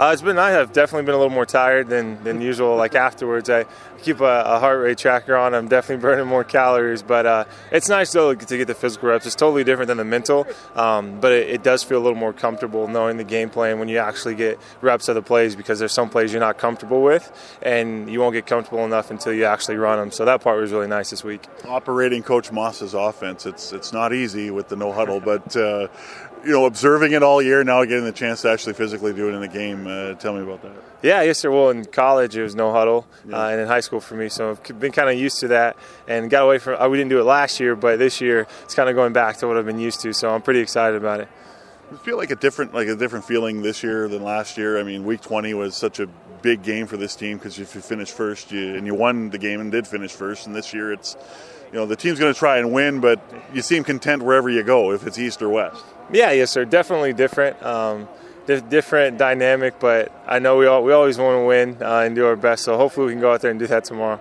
Uh, it's been I have definitely been a little more tired than, than usual. Like afterwards, I keep a, a, heart rate tracker on. I'm definitely burning more calories, but uh, it's nice though to get the physical reps. It's totally different than the mental, um, but it, it, does feel a little more comfortable knowing the game plan when you actually get reps of the plays because there's some plays you're not comfortable with, and you won't get comfortable enough until you actually run them. So that part was really nice this week. Operating Coach Moss's offense, it's it's not easy with the no huddle, but. Uh, you know, observing it all year, now getting the chance to actually physically do it in the game. Uh, tell me about that. Yeah, yes, sir. Well, in college it was no huddle, yeah. uh, and in high school for me, so I've been kind of used to that, and got away from. Uh, we didn't do it last year, but this year it's kind of going back to what I've been used to. So I'm pretty excited about it. I feel like a different, like a different feeling this year than last year. I mean, Week 20 was such a big game for this team because if you finish first, you, and you won the game and did finish first, and this year it's you know the team's going to try and win, but you seem content wherever you go, if it's east or west. Yeah, yes, sir. Definitely different, um, different dynamic. But I know we all, we always want to win uh, and do our best. So hopefully we can go out there and do that tomorrow.